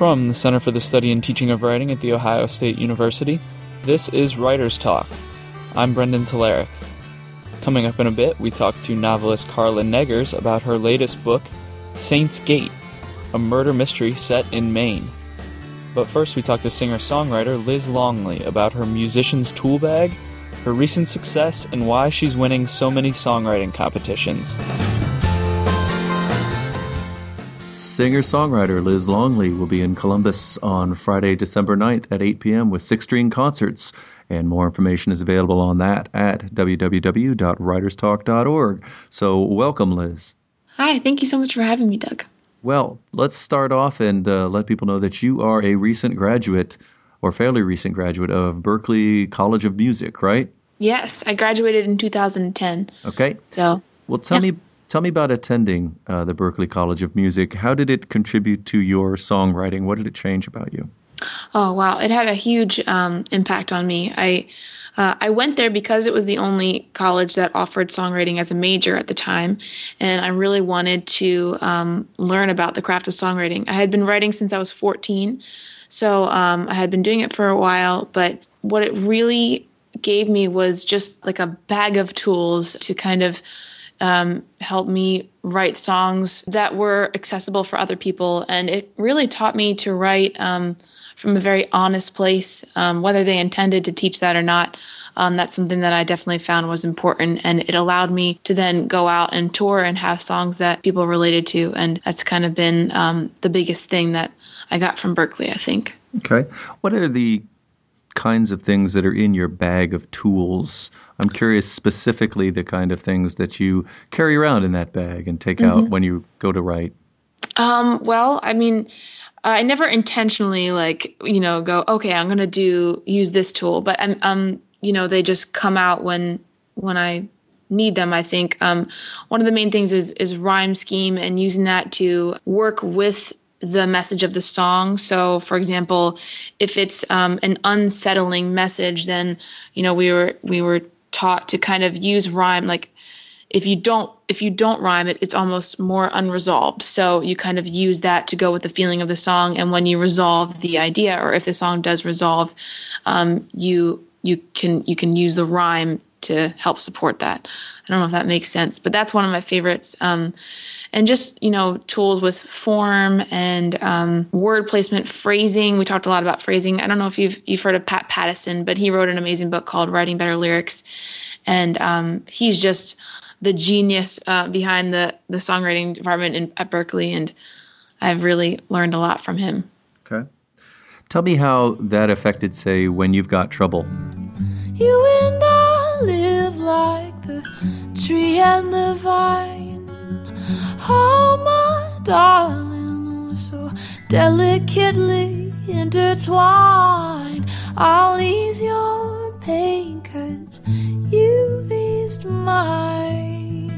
From the Center for the Study and Teaching of Writing at The Ohio State University, this is Writer's Talk. I'm Brendan Telerik. Coming up in a bit, we talk to novelist Carla Neggers about her latest book, Saints Gate, a murder mystery set in Maine. But first, we talk to singer songwriter Liz Longley about her musician's tool bag, her recent success, and why she's winning so many songwriting competitions. Singer songwriter Liz Longley will be in Columbus on Friday, December 9th at 8 p.m. with Six String Concerts. And more information is available on that at www.writerstalk.org. So, welcome, Liz. Hi, thank you so much for having me, Doug. Well, let's start off and uh, let people know that you are a recent graduate or fairly recent graduate of Berklee College of Music, right? Yes, I graduated in 2010. Okay. So, well, tell yeah. me Tell me about attending uh, the Berklee College of Music. How did it contribute to your songwriting? What did it change about you? Oh wow, it had a huge um, impact on me. I uh, I went there because it was the only college that offered songwriting as a major at the time, and I really wanted to um, learn about the craft of songwriting. I had been writing since I was 14, so um, I had been doing it for a while. But what it really gave me was just like a bag of tools to kind of um, helped me write songs that were accessible for other people. And it really taught me to write um, from a very honest place, um, whether they intended to teach that or not. Um, that's something that I definitely found was important. And it allowed me to then go out and tour and have songs that people related to. And that's kind of been um, the biggest thing that I got from Berklee, I think. Okay. What are the kinds of things that are in your bag of tools. I'm curious specifically the kind of things that you carry around in that bag and take mm-hmm. out when you go to write. Um, well, I mean, I never intentionally like you know go okay I'm gonna do use this tool, but I'm um you know they just come out when when I need them. I think um, one of the main things is is rhyme scheme and using that to work with the message of the song. So, for example, if it's um, an unsettling message, then you know we were we were taught to kind of use rhyme. Like if you don't if you don't rhyme it, it's almost more unresolved. So you kind of use that to go with the feeling of the song. And when you resolve the idea, or if the song does resolve, um, you you can you can use the rhyme to help support that. I don't know if that makes sense, but that's one of my favorites. Um, and just you know tools with form and um, word placement, phrasing. We talked a lot about phrasing. I don't know if you've you've heard of Pat Pattison, but he wrote an amazing book called Writing Better Lyrics, and um, he's just the genius uh, behind the the songwriting department in, at Berklee, and I've really learned a lot from him. Okay, tell me how that affected, say, when you've got trouble. You and I live like the tree and the vine Oh, my darling, we're so delicately intertwined. I'll ease your pain, cause you've eased mine.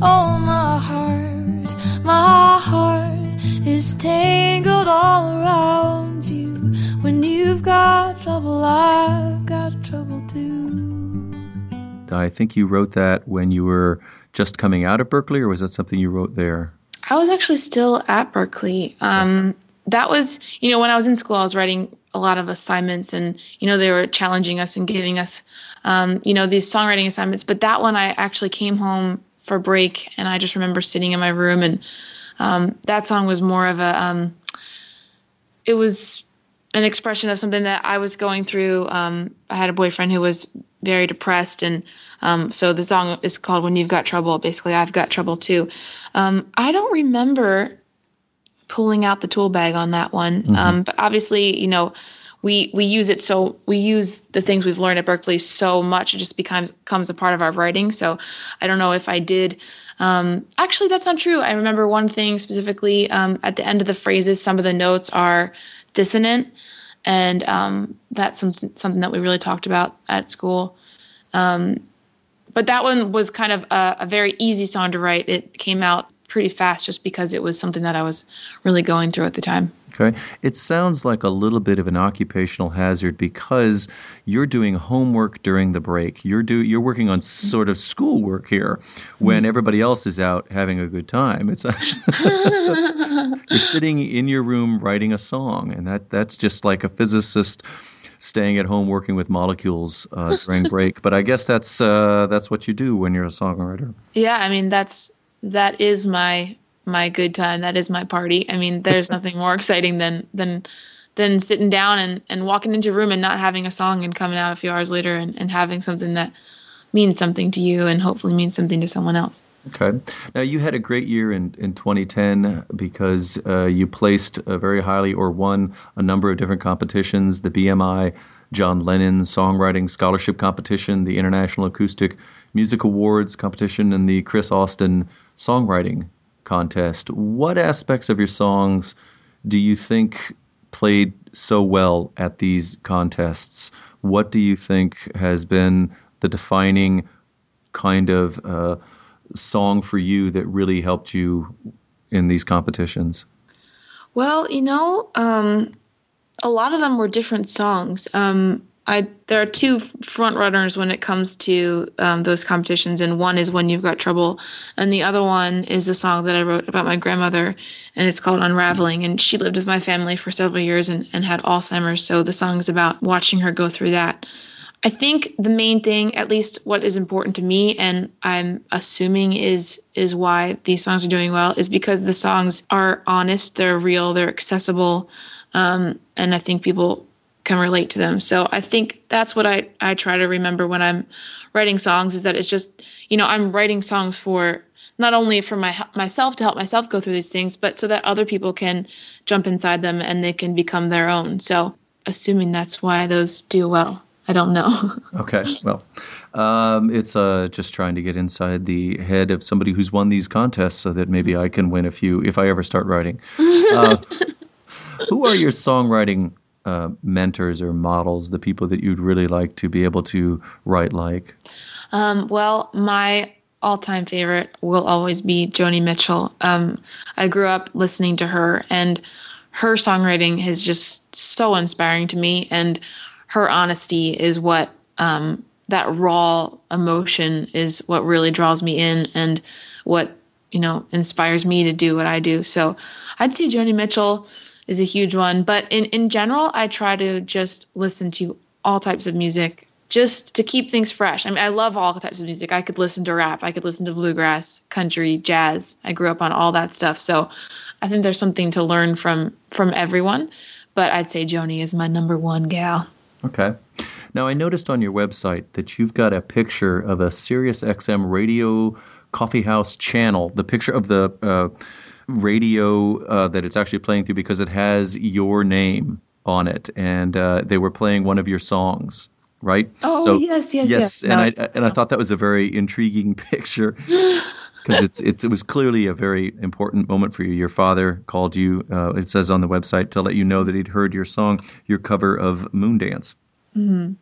Oh, my heart, my heart is tangled all around you. When you've got trouble, I've got trouble too. I think you wrote that when you were just coming out of Berklee, or was that something you wrote there? I was actually still at Berklee. Um, that was, you know, when I was in school, I was writing a lot of assignments, and you know, they were challenging us and giving us, um, you know, these songwriting assignments. But that one, I actually came home for break, and I just remember sitting in my room, and um, that song was more of a, um, it was an expression of something that I was going through. Um, I had a boyfriend who was very depressed, and um, so the song is called "When You've Got Trouble." Basically, I've got trouble too. Um, I don't remember pulling out the tool bag on that one, mm-hmm. um, but obviously, you know, we we use it so we use the things we've learned at Berklee so much it just becomes becomes a part of our writing. So I don't know if I did. Um, actually, that's not true. I remember one thing specifically um, at the end of the phrases. Some of the notes are dissonant, and um, that's something something that we really talked about at school. Um, but that one was kind of a, a, very easy song to write. It came out pretty fast just because it was something that I was really going through at the time. Okay. It sounds like a little bit of an occupational hazard because you're doing homework during the break. You're do you're working on sort of schoolwork here when mm-hmm. everybody else is out having a good time. It's a you're sitting in your room writing a song and that that's just like a physicist staying at home working with molecules uh, during break. But I guess that's uh, that's what you do when you're a songwriter. Yeah, I mean that's that is my my good time. That is my party. I mean, there's nothing more exciting than than than sitting down and, and walking into a room and not having a song and coming out a few hours later and, and having something that means something to you and hopefully means something to someone else. Okay. Now you had a great year in, in 2010 because uh, you placed uh, very highly or won a number of different competitions, the BMI John Lennon Songwriting Scholarship Competition, the International Acoustic Music Awards competition, and the Chris Austin Songwriting Contest. What aspects of your songs do you think played so well at these contests? What do you think has been the defining kind of uh, song for you that really helped you in these competitions? Well, you know, um, a lot of them were different songs. Um, I there are two front runners when it comes to um, those competitions, and one is "When You've Got Trouble," and the other one is a song that I wrote about my grandmother, and it's called "Unraveling." And she lived with my family for several years and, and had Alzheimer's, so the song is about watching her go through that. I think the main thing, at least what is important to me, and I'm assuming is is why these songs are doing well, is because the songs are honest, they're real, they're accessible, um, and I think people can relate to them. So I think that's what I, I try to remember when I'm writing songs is that it's just, you know, I'm writing songs for not only for my myself to help myself go through these things, but so that other people can jump inside them and they can become their own. So assuming that's why those do well. I don't know. okay, well, um, it's uh, just trying to get inside the head of somebody who's won these contests, so that maybe I can win a few if I ever start writing. Uh, who are your songwriting uh, mentors or models, the people that you'd really like to be able to write like? Um, well, my all-time favorite will always be Joni Mitchell. Um, I grew up listening to her, and her songwriting is just so inspiring to me. And her honesty is what um, that raw emotion is what really draws me in, and what you know inspires me to do what I do. So, I'd say Joni Mitchell is a huge one. But in, in general, I try to just listen to all types of music just to keep things fresh. I mean, I love all types of music. I could listen to rap, I could listen to bluegrass, country, jazz. I grew up on all that stuff. So I think there's something to learn from from everyone. But I'd say Joni is my number one gal. Okay. Now I noticed on your website that you've got a picture of a Sirius XM radio coffeehouse channel. The picture of the uh, radio uh, that it's actually playing through because it has your name on it, and uh, they were playing one of your songs, right? Oh so, yes, yes, yes. yes. And no. I and I thought that was a very intriguing picture. because it's, it's, it was clearly a very important moment for you. Your father called you. Uh, it says on the website to let you know that he'd heard your song, your cover of Moondance. Mm-hmm.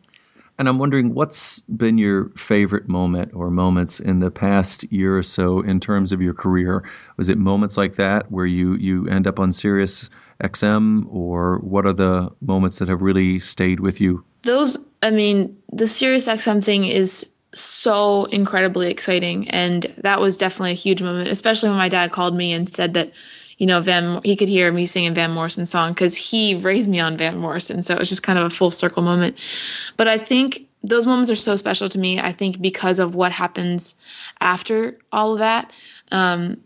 And I'm wondering what's been your favorite moment or moments in the past year or so in terms of your career? Was it moments like that where you, you end up on Sirius XM, or what are the moments that have really stayed with you? Those, I mean, the Sirius XM thing is so incredibly exciting. And that was definitely a huge moment, especially when my dad called me and said that you know, Van, he could hear me singing Van Morrison's song because he raised me on Van Morrison. So it was just kind of a full circle moment. But I think those moments are so special to me. I think because of what happens after all of that. Um,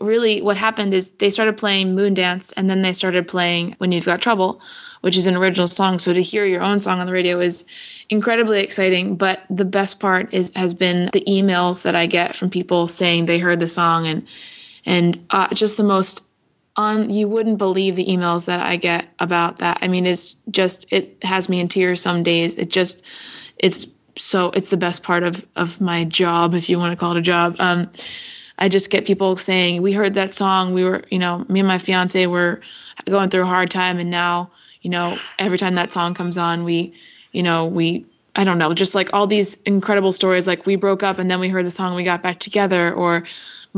really, what happened is they started playing Moon Dance, and then they started playing When You've Got Trouble, which is an original song. So to hear your own song on the radio is incredibly exciting. But the best part is has been the emails that I get from people saying they heard the song and and uh, just the most on you wouldn't believe the emails that I get about that. I mean, it's just it has me in tears some days. It just it's so it's the best part of of my job, if you want to call it a job. Um, I just get people saying, "We heard that song. We were, you know, me and my fiance were going through a hard time, and now, you know, every time that song comes on, we, you know, we." I don't know, just like all these incredible stories like we broke up and then we heard the song and we got back together or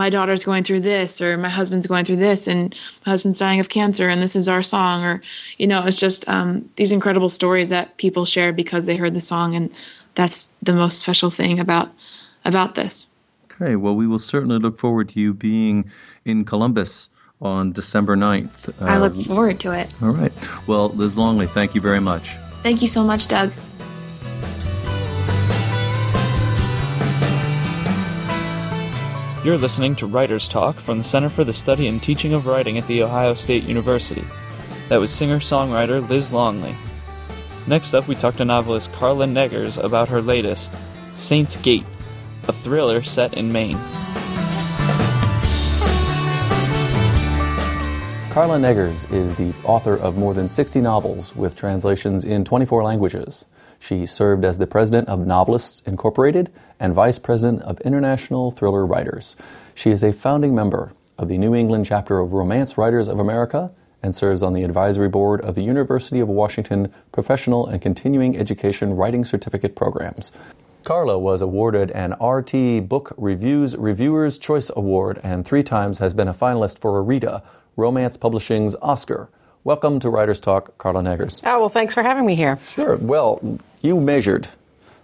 my daughter's going through this or my husband's going through this and my husband's dying of cancer and this is our song or you know it's just um, these incredible stories that people share because they heard the song and that's the most special thing about about this. Okay well we will certainly look forward to you being in columbus on december 9th uh, i look forward to it. All right. Well liz longley thank you very much. Thank you so much doug You're listening to Writer's Talk from the Center for the Study and Teaching of Writing at The Ohio State University. That was singer songwriter Liz Longley. Next up, we talked to novelist Carla Neggers about her latest, Saints Gate, a thriller set in Maine. Carla Neggers is the author of more than 60 novels with translations in 24 languages. She served as the president of Novelists Incorporated and vice president of International Thriller Writers. She is a founding member of the New England chapter of Romance Writers of America and serves on the advisory board of the University of Washington Professional and Continuing Education Writing Certificate Programs. Carla was awarded an RT Book Reviews Reviewers Choice Award and three times has been a finalist for a RITA, Romance Publishing's Oscar. Welcome to Writers Talk, Carla Neggers. Oh, well, thanks for having me here. Sure. Well, you measured,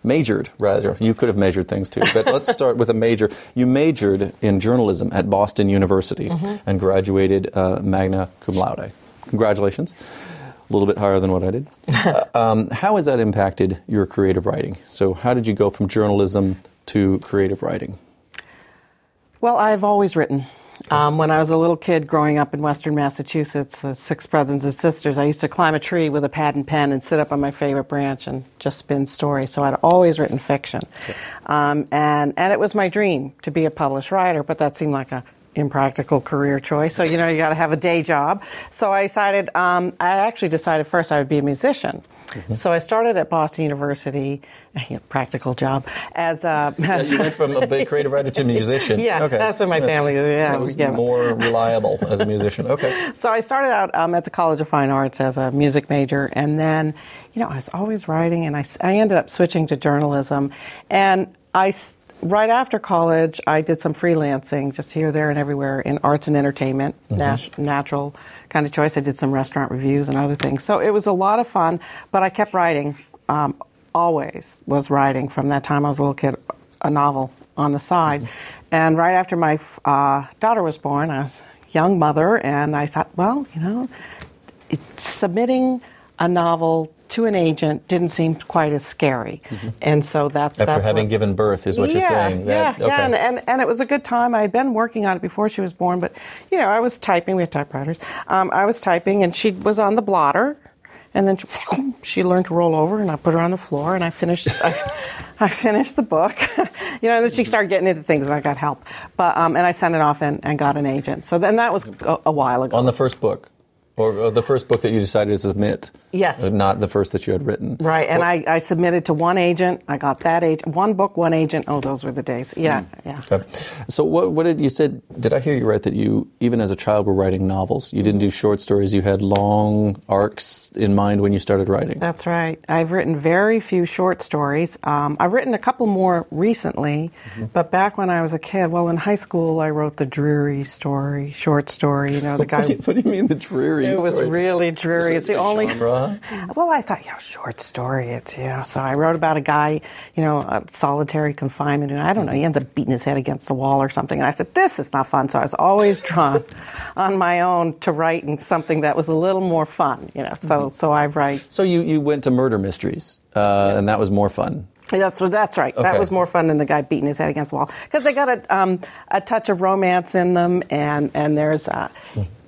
majored rather. You could have measured things too, but let's start with a major. You majored in journalism at Boston University mm-hmm. and graduated uh, magna cum laude. Congratulations. A little bit higher than what I did. uh, um, how has that impacted your creative writing? So, how did you go from journalism to creative writing? Well, I've always written. Um, when I was a little kid growing up in western Massachusetts, uh, six brothers and sisters, I used to climb a tree with a pad and pen and sit up on my favorite branch and just spin stories. So I'd always written fiction. Um, and, and it was my dream to be a published writer, but that seemed like a impractical career choice. So, you know, you got to have a day job. So I decided, um, I actually decided first I would be a musician. Mm-hmm. So I started at Boston University, a practical job, as, uh, as you went from a big creative writer to musician. yeah, okay. that's what my family. Yeah, that was yeah. more reliable as a musician. Okay. So I started out um, at the College of Fine Arts as a music major, and then, you know, I was always writing, and I, I ended up switching to journalism, and I right after college, I did some freelancing just here, there, and everywhere in arts and entertainment, mm-hmm. nat- natural kind of choice. I did some restaurant reviews and other things. So it was a lot of fun, but I kept writing, um, always was writing from that time I was a little kid, a novel on the side. Mm-hmm. And right after my uh, daughter was born, I was a young mother, and I thought, well, you know, submitting a novel to an agent didn't seem quite as scary, mm-hmm. and so that's after that's having what, given birth is what yeah, you're saying. That, yeah, okay. yeah, and, and, and it was a good time. I had been working on it before she was born, but you know, I was typing. We had typewriters. Um, I was typing, and she was on the blotter, and then she, she, learned to roll over, and I put her on the floor, and I finished. I, I finished the book, you know, and then she started getting into things, and I got help. But um, and I sent it off and, and got an agent. So then that was a, a while ago. On the first book. Or, the first book that you decided to submit. Yes. Uh, not the first that you had written. Right, and I, I submitted to one agent. I got that agent. One book, one agent. Oh, those were the days. Yeah, mm. yeah. Okay. So what, what did you said? Did I hear you right that you, even as a child, were writing novels? You didn't do short stories. You had long arcs in mind when you started writing. That's right. I've written very few short stories. Um, I've written a couple more recently, mm-hmm. but back when I was a kid, well, in high school, I wrote the dreary story, short story. You know, the guy. what, do you, what do you mean the dreary? It was really dreary. It's the only. Genre? Well, I thought, you know, short story. It's you know. So I wrote about a guy, you know, solitary confinement, and I don't know. He ends up beating his head against the wall or something. And I said, this is not fun. So I was always drawn on my own to writing something that was a little more fun, you know. So mm-hmm. so I write. So you you went to murder mysteries, uh, and that was more fun. That's that's right. Okay. That was more fun than the guy beating his head against the wall because they got a um, a touch of romance in them, and and there's. Uh,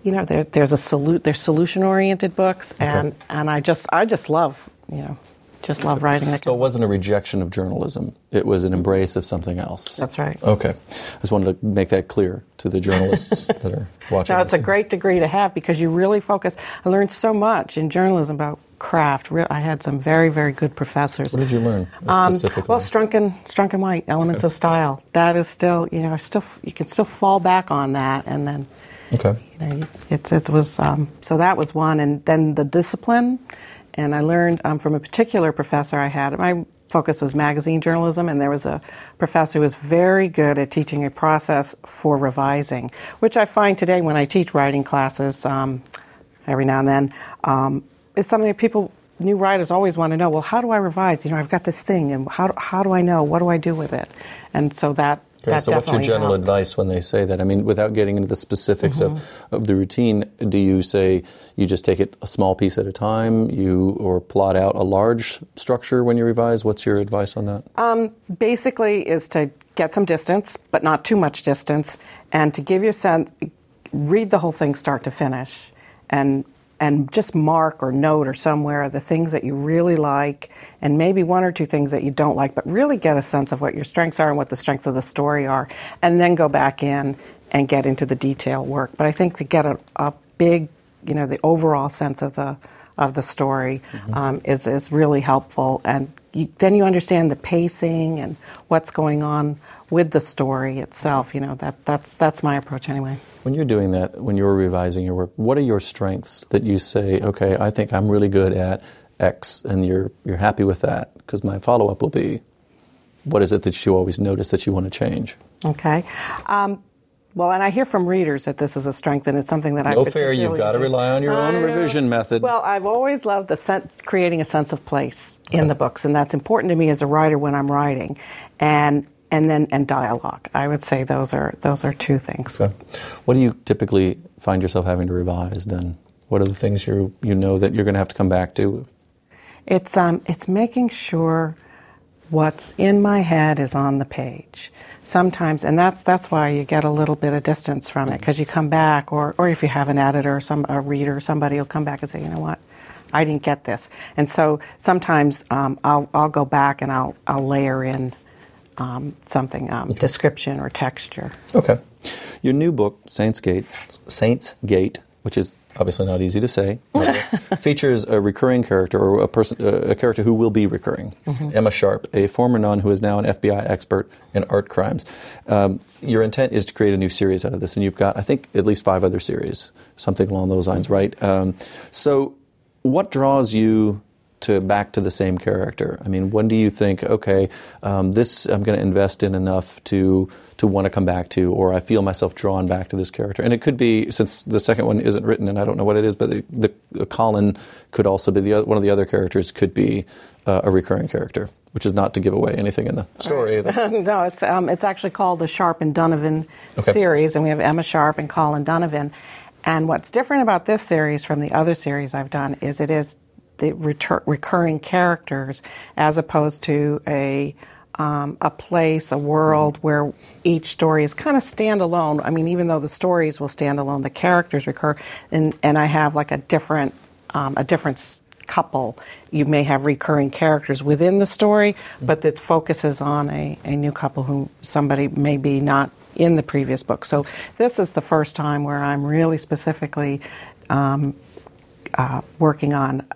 you know, there, there's a salute, there's solution oriented books, and, okay. and I just I just love you know just love writing. So it wasn't a rejection of journalism; it was an embrace of something else. That's right. Okay, I just wanted to make that clear to the journalists that are watching. No, it's a great degree to have because you really focus. I learned so much in journalism about craft. I had some very, very good professors. What did you learn um, well, Strunk and, White, Elements okay. of Style. That is still, you know, still you can still fall back on that, and then Okay. You know, it's, it was, um, so that was one. And then the discipline. And I learned um, from a particular professor I had. My focus was magazine journalism, and there was a professor who was very good at teaching a process for revising, which I find today when I teach writing classes um, every now and then um, is something that people, new writers, always want to know. Well, how do I revise? You know, I've got this thing, and how how do I know? What do I do with it? And so that that so what's your general helped. advice when they say that? I mean, without getting into the specifics of, Mm-hmm. of the routine, do you say you just take it a small piece at a time, you or plot out a large structure when you revise? What's your advice on that? Um, basically is to get some distance, but not too much distance, and to give you a sense, read the whole thing start to finish, and and just mark or note or somewhere the things that you really like, and maybe one or two things that you don't like, but really get a sense of what your strengths are and what the strengths of the story are, and then go back in and get into the detail work. But I think to get a, a big, you know, the overall sense of the of the story um, is is really helpful, and you, then you understand the pacing and what's going on with the story itself. You know that that's that's my approach anyway. When you're doing that, when you're revising your work, what are your strengths that you say, okay, I think I'm really good at X, and you're you're happy with that? Because my follow up will be, what is it that you always notice that you want to change? Okay. Um, well, and I hear from readers that this is a strength, and it's something that I No fair, you've got to rely on your own I know. revision method. Well, I've always loved the sense, creating a sense of place in the books, and that's important to me as a writer when I'm writing, and and then and dialogue. I would say those are those are two things. So, what do you typically find yourself having to revise then? What are the things you you know that you're going to have to come back to? It's um, it's making sure what's in my head is on the page. Sometimes, and that's that's why you get a little bit of distance from it because you come back, or or if you have an editor, or some a reader, somebody will come back and say, you know what, I didn't get this, and so sometimes um, I'll I'll go back and I'll I'll layer in um, something um, description or texture. Okay. Your new book, Saints Gate, Saints Gate, which is obviously not easy to say, features a recurring character or a person, uh, a character who will be recurring, Emma Sharp, a former nun who is now an FBI expert in art crimes. Um, your intent is to create a new series out of this, and you've got, I think, at least five other series, something along those lines, right? Um, so, what draws you to back to the same character? I mean, when do you think, okay, um, this I'm going to invest in enough to to want to come back to, or I feel myself drawn back to this character? And it could be since the second one isn't written, and I don't know what it is, but the, the, the Colin could also be the oth- one of the other characters could be uh, a recurring character, which is not to give away anything in the story. either. no, it's um, it's actually called the Sharp and Donovan Okay. series, and we have Emma Sharp and Colin Donovan. And what's different about this series from the other series I've done is it is the retur- recurring characters as opposed to a um, a place, a world where each story is kind of standalone. I mean, even though the stories will stand alone, the characters recur, and and I have like a different um, a different couple. You may have recurring characters within the story, but that focuses on a, a new couple who somebody may be not in the previous book. So this is the first time where I'm really specifically um, uh, working on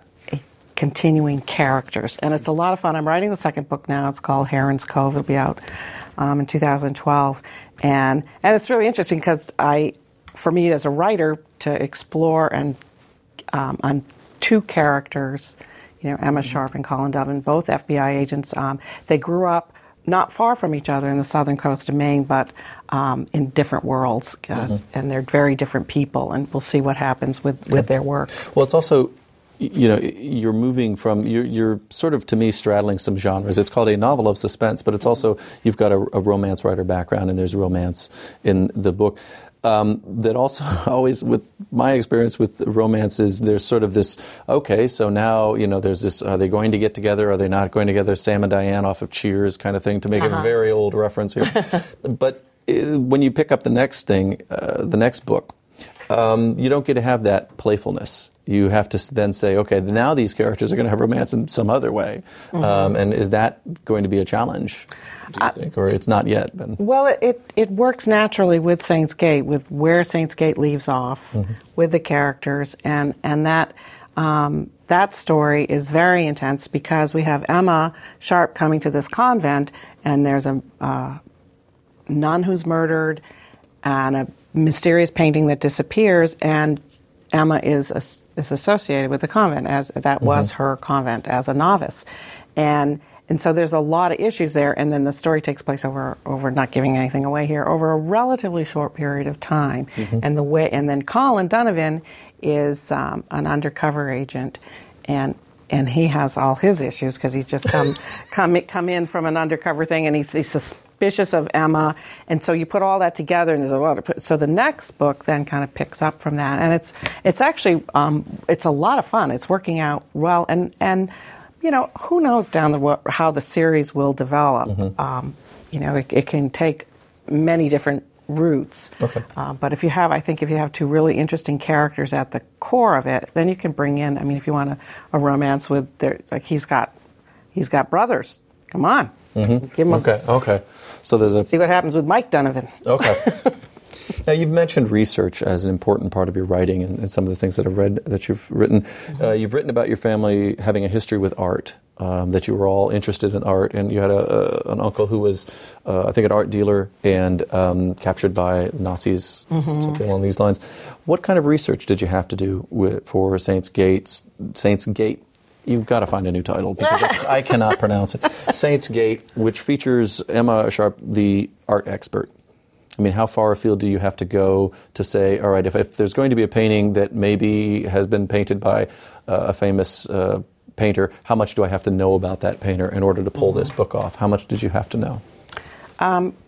continuing characters, and it's a lot of fun. I'm writing the second book now. It's called Heron's Cove. It'll be out um, in 2012, and and it's really interesting because I, for me as a writer, to explore and um, on two characters, you know, Emma Sharp and Colin Donovan, both FBI agents. Um, they grew up not far from each other in the southern coast of Maine, but um, in different worlds, uh, and they're very different people. And we'll see what happens with, with their work. Well, it's also, you know, you're moving from, you're, you're sort of, to me, straddling some genres. It's called a novel of suspense, but it's also, you've got a, a romance writer background, and there's romance in the book. Um, that also always, with my experience with romance, is there's sort of this, okay, so now, you know, there's this, are they going to get together? Are they not going together? Sam and Diane off of Cheers kind of thing, to make a very old reference here. but uh, when you pick up the next thing, uh, the next book, um, you don't get to have that playfulness. You have to then say, okay, now these characters are going to have romance in some other way. Um, and is that going to be a challenge, do you think? Or it's not yet? But Well, it, it, works naturally with Saints Gate, with where Saints Gate leaves off, with the characters, and and that um, that story is very intense because we have Emma Sharp coming to this convent, and there's a uh, nun who's murdered, and a mysterious painting that disappears, and Emma is is associated with the convent as that was her convent as a novice, and and so there's a lot of issues there, and then the story takes place over over not giving anything away here over a relatively short period of time, Mm-hmm. and the way and then Colin Donovan is um, an undercover agent, and and he has all his issues because he's just come come come in from an undercover thing, and he's, he's suspicious of Emma, and so you put all that together, and there's a lot of so the next book then kind of picks up from that, and it's it's actually um, it's a lot of fun. It's working out well, and and you know who knows down the how the series will develop. Um, you know, it, it can take many different routes. Okay. Uh, but if you have, I think, if you have two really interesting characters at the core of it, then you can bring in. I mean, if you want a, a romance with, their, like he's got, he's got brothers. Come on, give him a, Okay, okay. So there's a see what happens with Mike Donovan. Okay. now you've mentioned research as an important part of your writing and, and some of the things that I've read that you've written. Uh, you've written about your family having a history with art. Um, that you were all interested in art, and you had a, a, an uncle who was, uh, I think, an art dealer and um, captured by Nazis, something along these lines. What kind of research did you have to do with, for Saints Gates? Saints Gate You've got to find a new title because I, cannot pronounce it. Saints Gate, which features Emma Sharp, the art expert. I mean, how far afield do you have to go to say, all right, if, if there's going to be a painting that maybe has been painted by uh, a famous uh, painter, how much do I have to know about that painter in order to pull this book off? How much did you have to know?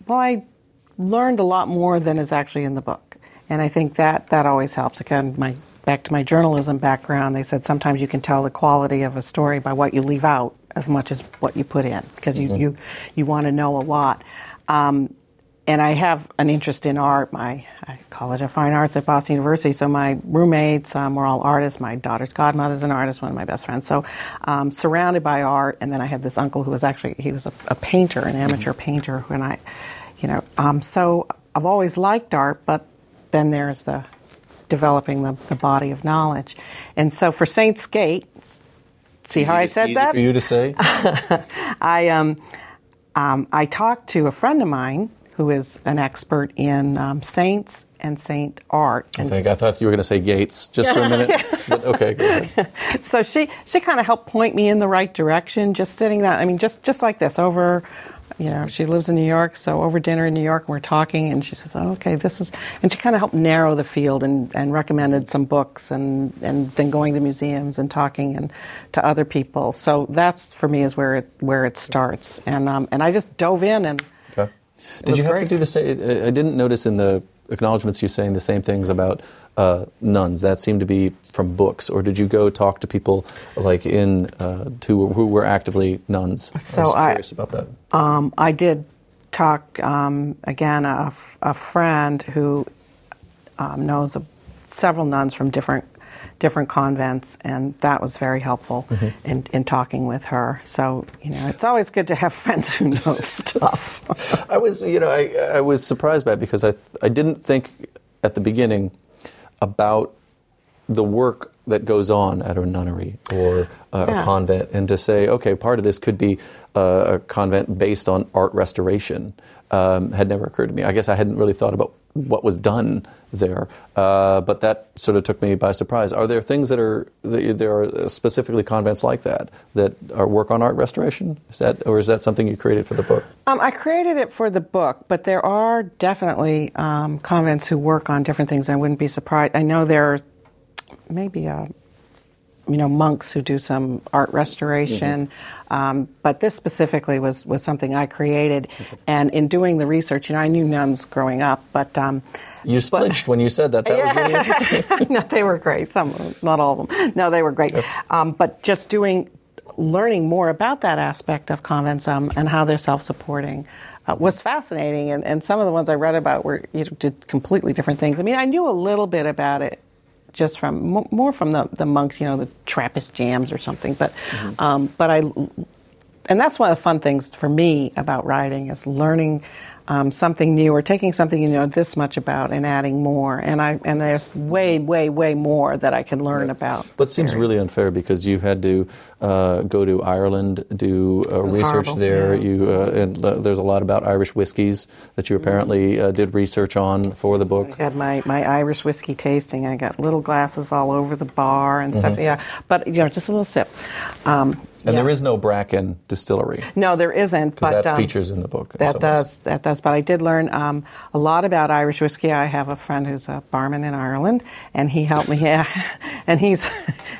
Well, I learned a lot more than is actually in the book, and I think that that always helps. Again, my back to my journalism background, they said sometimes you can tell the quality of a story by what you leave out as much as what you put in, because you you, you want to know a lot. Um, and I have an interest in art. My I College of Fine Arts at Boston University. So my roommates um, were all artists. My daughter's godmother's an artist. One of my best friends. So um, surrounded by art. And then I had this uncle who was actually he was a, a painter, an amateur painter. And I, you know, um, so I've always liked art, but then there's the developing the, the body of knowledge. And so for Saints Gate, see how I said Easy that? for you to say? I um, um, I talked to a friend of mine who is an expert in um, saints and saint art. I think I thought you were going to say Gates just for a minute. But okay, go ahead. so she she kind of helped point me in the right direction. Just sitting down, I mean, just just like this over. You know, she lives in New York, so over dinner in New York, we're talking, and she says, oh, "Okay, this is," and she kind of helped narrow the field and, and recommended some books, and and then going to museums and talking and to other people. So that's for me is where it where it starts, and um, and I just dove in and Okay. Did you have to do the same? I didn't notice in the acknowledgments you saying the same things about uh, nuns. That seemed to be from books, or did you go talk to people like in uh, to who were actively nuns? So I was I- about that. Um, I did talk um, again a, a friend who um, knows of several nuns from different different convents, and that was very helpful in, in talking with her. So you know, it's always good to have friends who know stuff. I was, you know, I, I was surprised by it because I, th- I didn't think at the beginning about the work that goes on at a nunnery or uh, Yeah. a convent, and to say, okay, part of this could be uh, a convent based on art restoration um, had never occurred to me. I guess I hadn't really thought about what was done there, uh, but that sort of took me by surprise. Are there things that are that there are specifically convents like that that are work on art restoration? Is that or is that something you created for the book? Um, I created it for the book, but there are definitely um, convents who work on different things. I wouldn't be surprised. I know there are maybe uh, you know monks who do some art restoration, um, but this specifically was was something I created. And in doing the research, you know, I knew nuns growing up, but um, You but- flinched when you said that. That was really interesting. no, they were great. Some, not all of them. No, they were great. Um, but just doing, learning more about that aspect of convents um, and how they're self-supporting uh, was fascinating. And, and some of the ones I read about were you know, did completely different things. I mean, I knew a little bit about it just from mo- more from the, the monks, you know, the Trappist jams or something. But um, but I and that's one of the fun things for me about writing is learning um, something new or taking something you know this much about and adding more. And I and there's way, way, way more that I can learn about. But it seems Very- really unfair because you had to uh, go to Ireland, do uh, research horrible, there. yeah. You uh, and uh, there's a lot about Irish whiskies that you apparently uh, did research on for the book. I had my, my Irish whiskey tasting. I got little glasses all over the bar and stuff. Yeah, but you know, just a little sip. Um, And yeah. there is no Bracken distillery no, there isn't. But that um, features in the book. That does, that does. But I did learn um, a lot about Irish whiskey. I have a friend who's a barman in Ireland, and he helped me. Yeah, and he's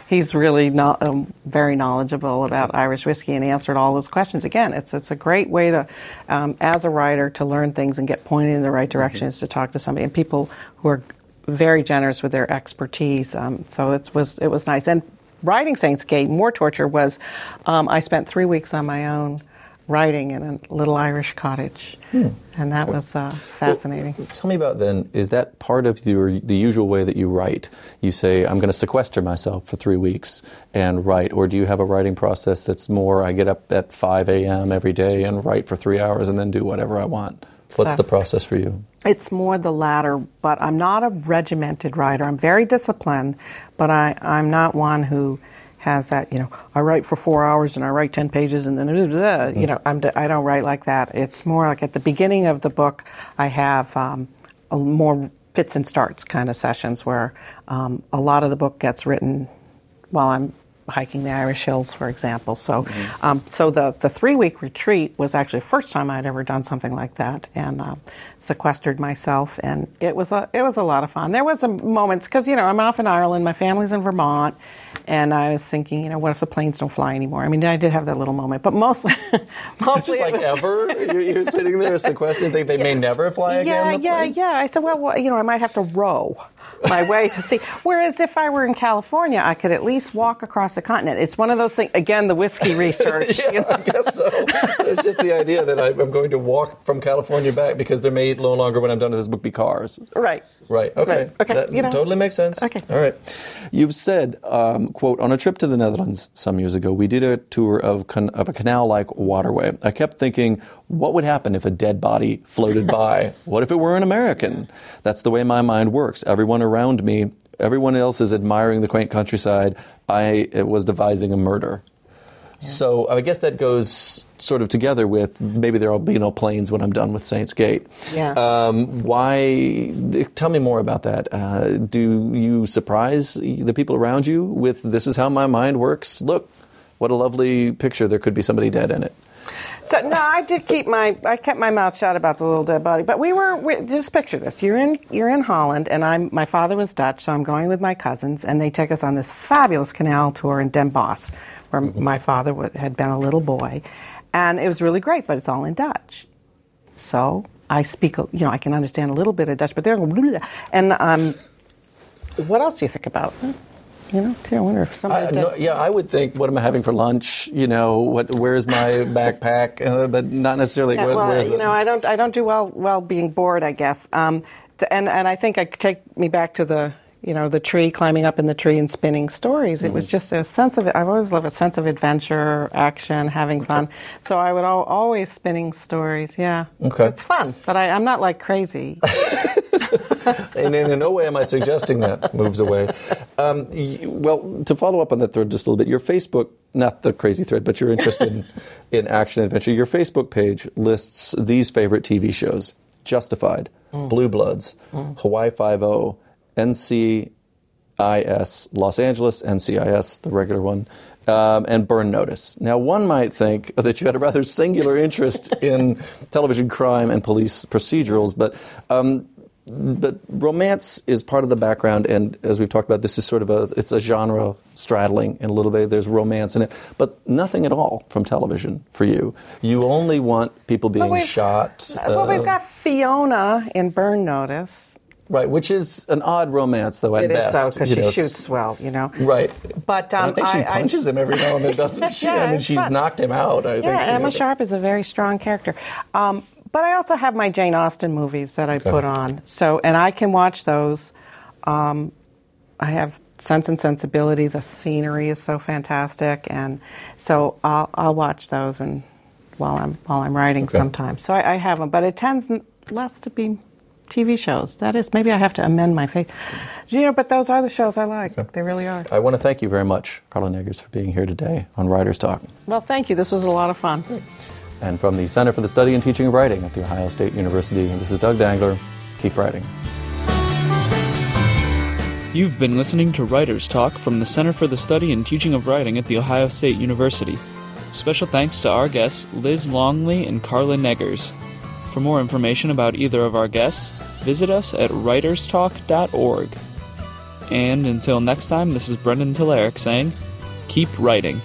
he's really no, um, very knowledgeable about Irish whiskey, and answered all those questions. Again, it's it's a great way to, um, as a writer, to learn things and get pointed in the right direction is to talk to somebody and people who are very generous with their expertise. Um, so it was it was nice. And writing Saints Gate, more torture was, um, I spent three weeks on my own writing in a little Irish cottage, and that was uh, fascinating. Tell me about then. Is that part of your the usual way that you write? You say, "I'm going to sequester myself for three weeks and write," or do you have a writing process that's more? I get up at 5 a.m. every day and write for three hours and then do whatever I want. What's So- the process for you? It's more the latter, but I'm not a regimented writer. I'm very disciplined, but I, I'm not one who has that, you know, I write for four hours and I write 10 pages and then, you know, I'm, I don't write like that. It's more like at the beginning of the book, I have um, a more fits and starts kind of sessions where um, a lot of the book gets written while I'm hiking the Irish Hills, for example. So, um, so the the three week retreat was actually the first time I'd ever done something like that, and um, sequestered myself, and it was a it was a lot of fun. There was some moments because you know I'm off in Ireland, my family's in Vermont, and I was thinking, you know, what if the planes don't fly anymore? I mean, I did have that little moment, but mostly, mostly Just like ever, you're, you're sitting there sequestering, think they may never fly yeah, again. yeah, planes? yeah. I said, well, well, you know, I might have to row my way to sea. Whereas if I were in California, I could at least walk across the continent. It's one of those things. Again, the whiskey research. you know. I guess so. It's just the idea that I, I'm going to walk from California back because there may no longer, when I'm done with this book, be cars. Right. Right. Okay. Right. Okay, That you know. totally makes sense. Okay. All right. You've said, um, "quote On a trip to the Netherlands some years ago, we did a tour of can- of a canal-like waterway. I kept thinking, what would happen if a dead body floated by? what if it were an American? That's the way my mind works. Everyone around me, everyone else is admiring the quaint countryside. I was devising a murder." So I guess that goes sort of together with maybe there'll be no planes when I'm done with Saints Gate. Yeah. Um, why? Tell me more about that. Uh, do you surprise the people around you with this is how my mind works? Look, what a lovely picture. There could be somebody dead in it. So no, I did keep my I kept my mouth shut about the little dead body. But we were we, just picture this: you're in you're in Holland, and I'm my father was Dutch, so I'm going with my cousins, and they take us on this fabulous canal tour in Den Bosch, where my father had been a little boy, and it was really great. But it's all in Dutch, so I speak you know I can understand a little bit of Dutch, but they're and um, what else do you think about? You know, I wonder if somebody. I, no, yeah, I would think, what am I having for lunch? You know, what? Where's my backpack? Uh, but not necessarily. Yeah, what, well, you the- know, I don't, I don't do well, well being bored. I guess, um, and and I think I take me back to the, you know, the tree, climbing up in the tree and spinning stories. It Mm-hmm. was just a sense of it. I've always loved a sense of adventure, action, having fun. So I would al- always spinning stories. Yeah, Okay. it's fun, but I, I'm not like crazy. and in, in no way am I suggesting that moves away. Um, well, to follow up on that thread just a little bit, your Facebook, not the crazy thread, but you're interested in, in action adventure. Your Facebook page lists these favorite TV shows Justified, Blue Bloods, Hawaii Five O, NCIS Los Angeles, NCIS, the regular one, um, and Burn Notice. Now, one might think that you had a rather singular interest in television crime and police procedurals, but um, but romance is part of the background, and as we've talked about, this is sort of a it's a genre straddling in a little bit. There's romance in it, but nothing at all from television for you. You only want people being shot. well, uh, we've got Fiona in Burn Notice. Right, which is an odd romance, though. At It is best, though because she know, shoots well, you know. Right. But um, I think she I- I- punches him every now and then, doesn't she? Yeah, I mean, she's fun. knocked him out. I think. Yeah, you Emma know. Sharp is a very strong character. Um, but I also have my Jane Austen movies that I put on. So, and I can watch those. Um, I have Sense and Sensibility. The scenery is so fantastic, and so I'll, I'll watch those and while I'm while I'm writing Okay. sometimes. So I, I have them, but it tends less to be TV shows. That is, maybe I have to amend my face. You know, but those are the shows I like. They really are. I want to thank you very much, Carla Neggers, for being here today on Writers Talk. Well, thank you. This was a lot of fun. And from the Center for the Study and Teaching of Writing at The Ohio State University, this is Doug Dangler. Keep writing. You've been listening to Writers Talk from the Center for the Study and Teaching of Writing at The Ohio State University. Special thanks to our guests, Liz Longley and Carla Neggers. For more information about either of our guests, visit us at writerstalk.org. And until next time, this is Brendan Telerik saying, keep writing.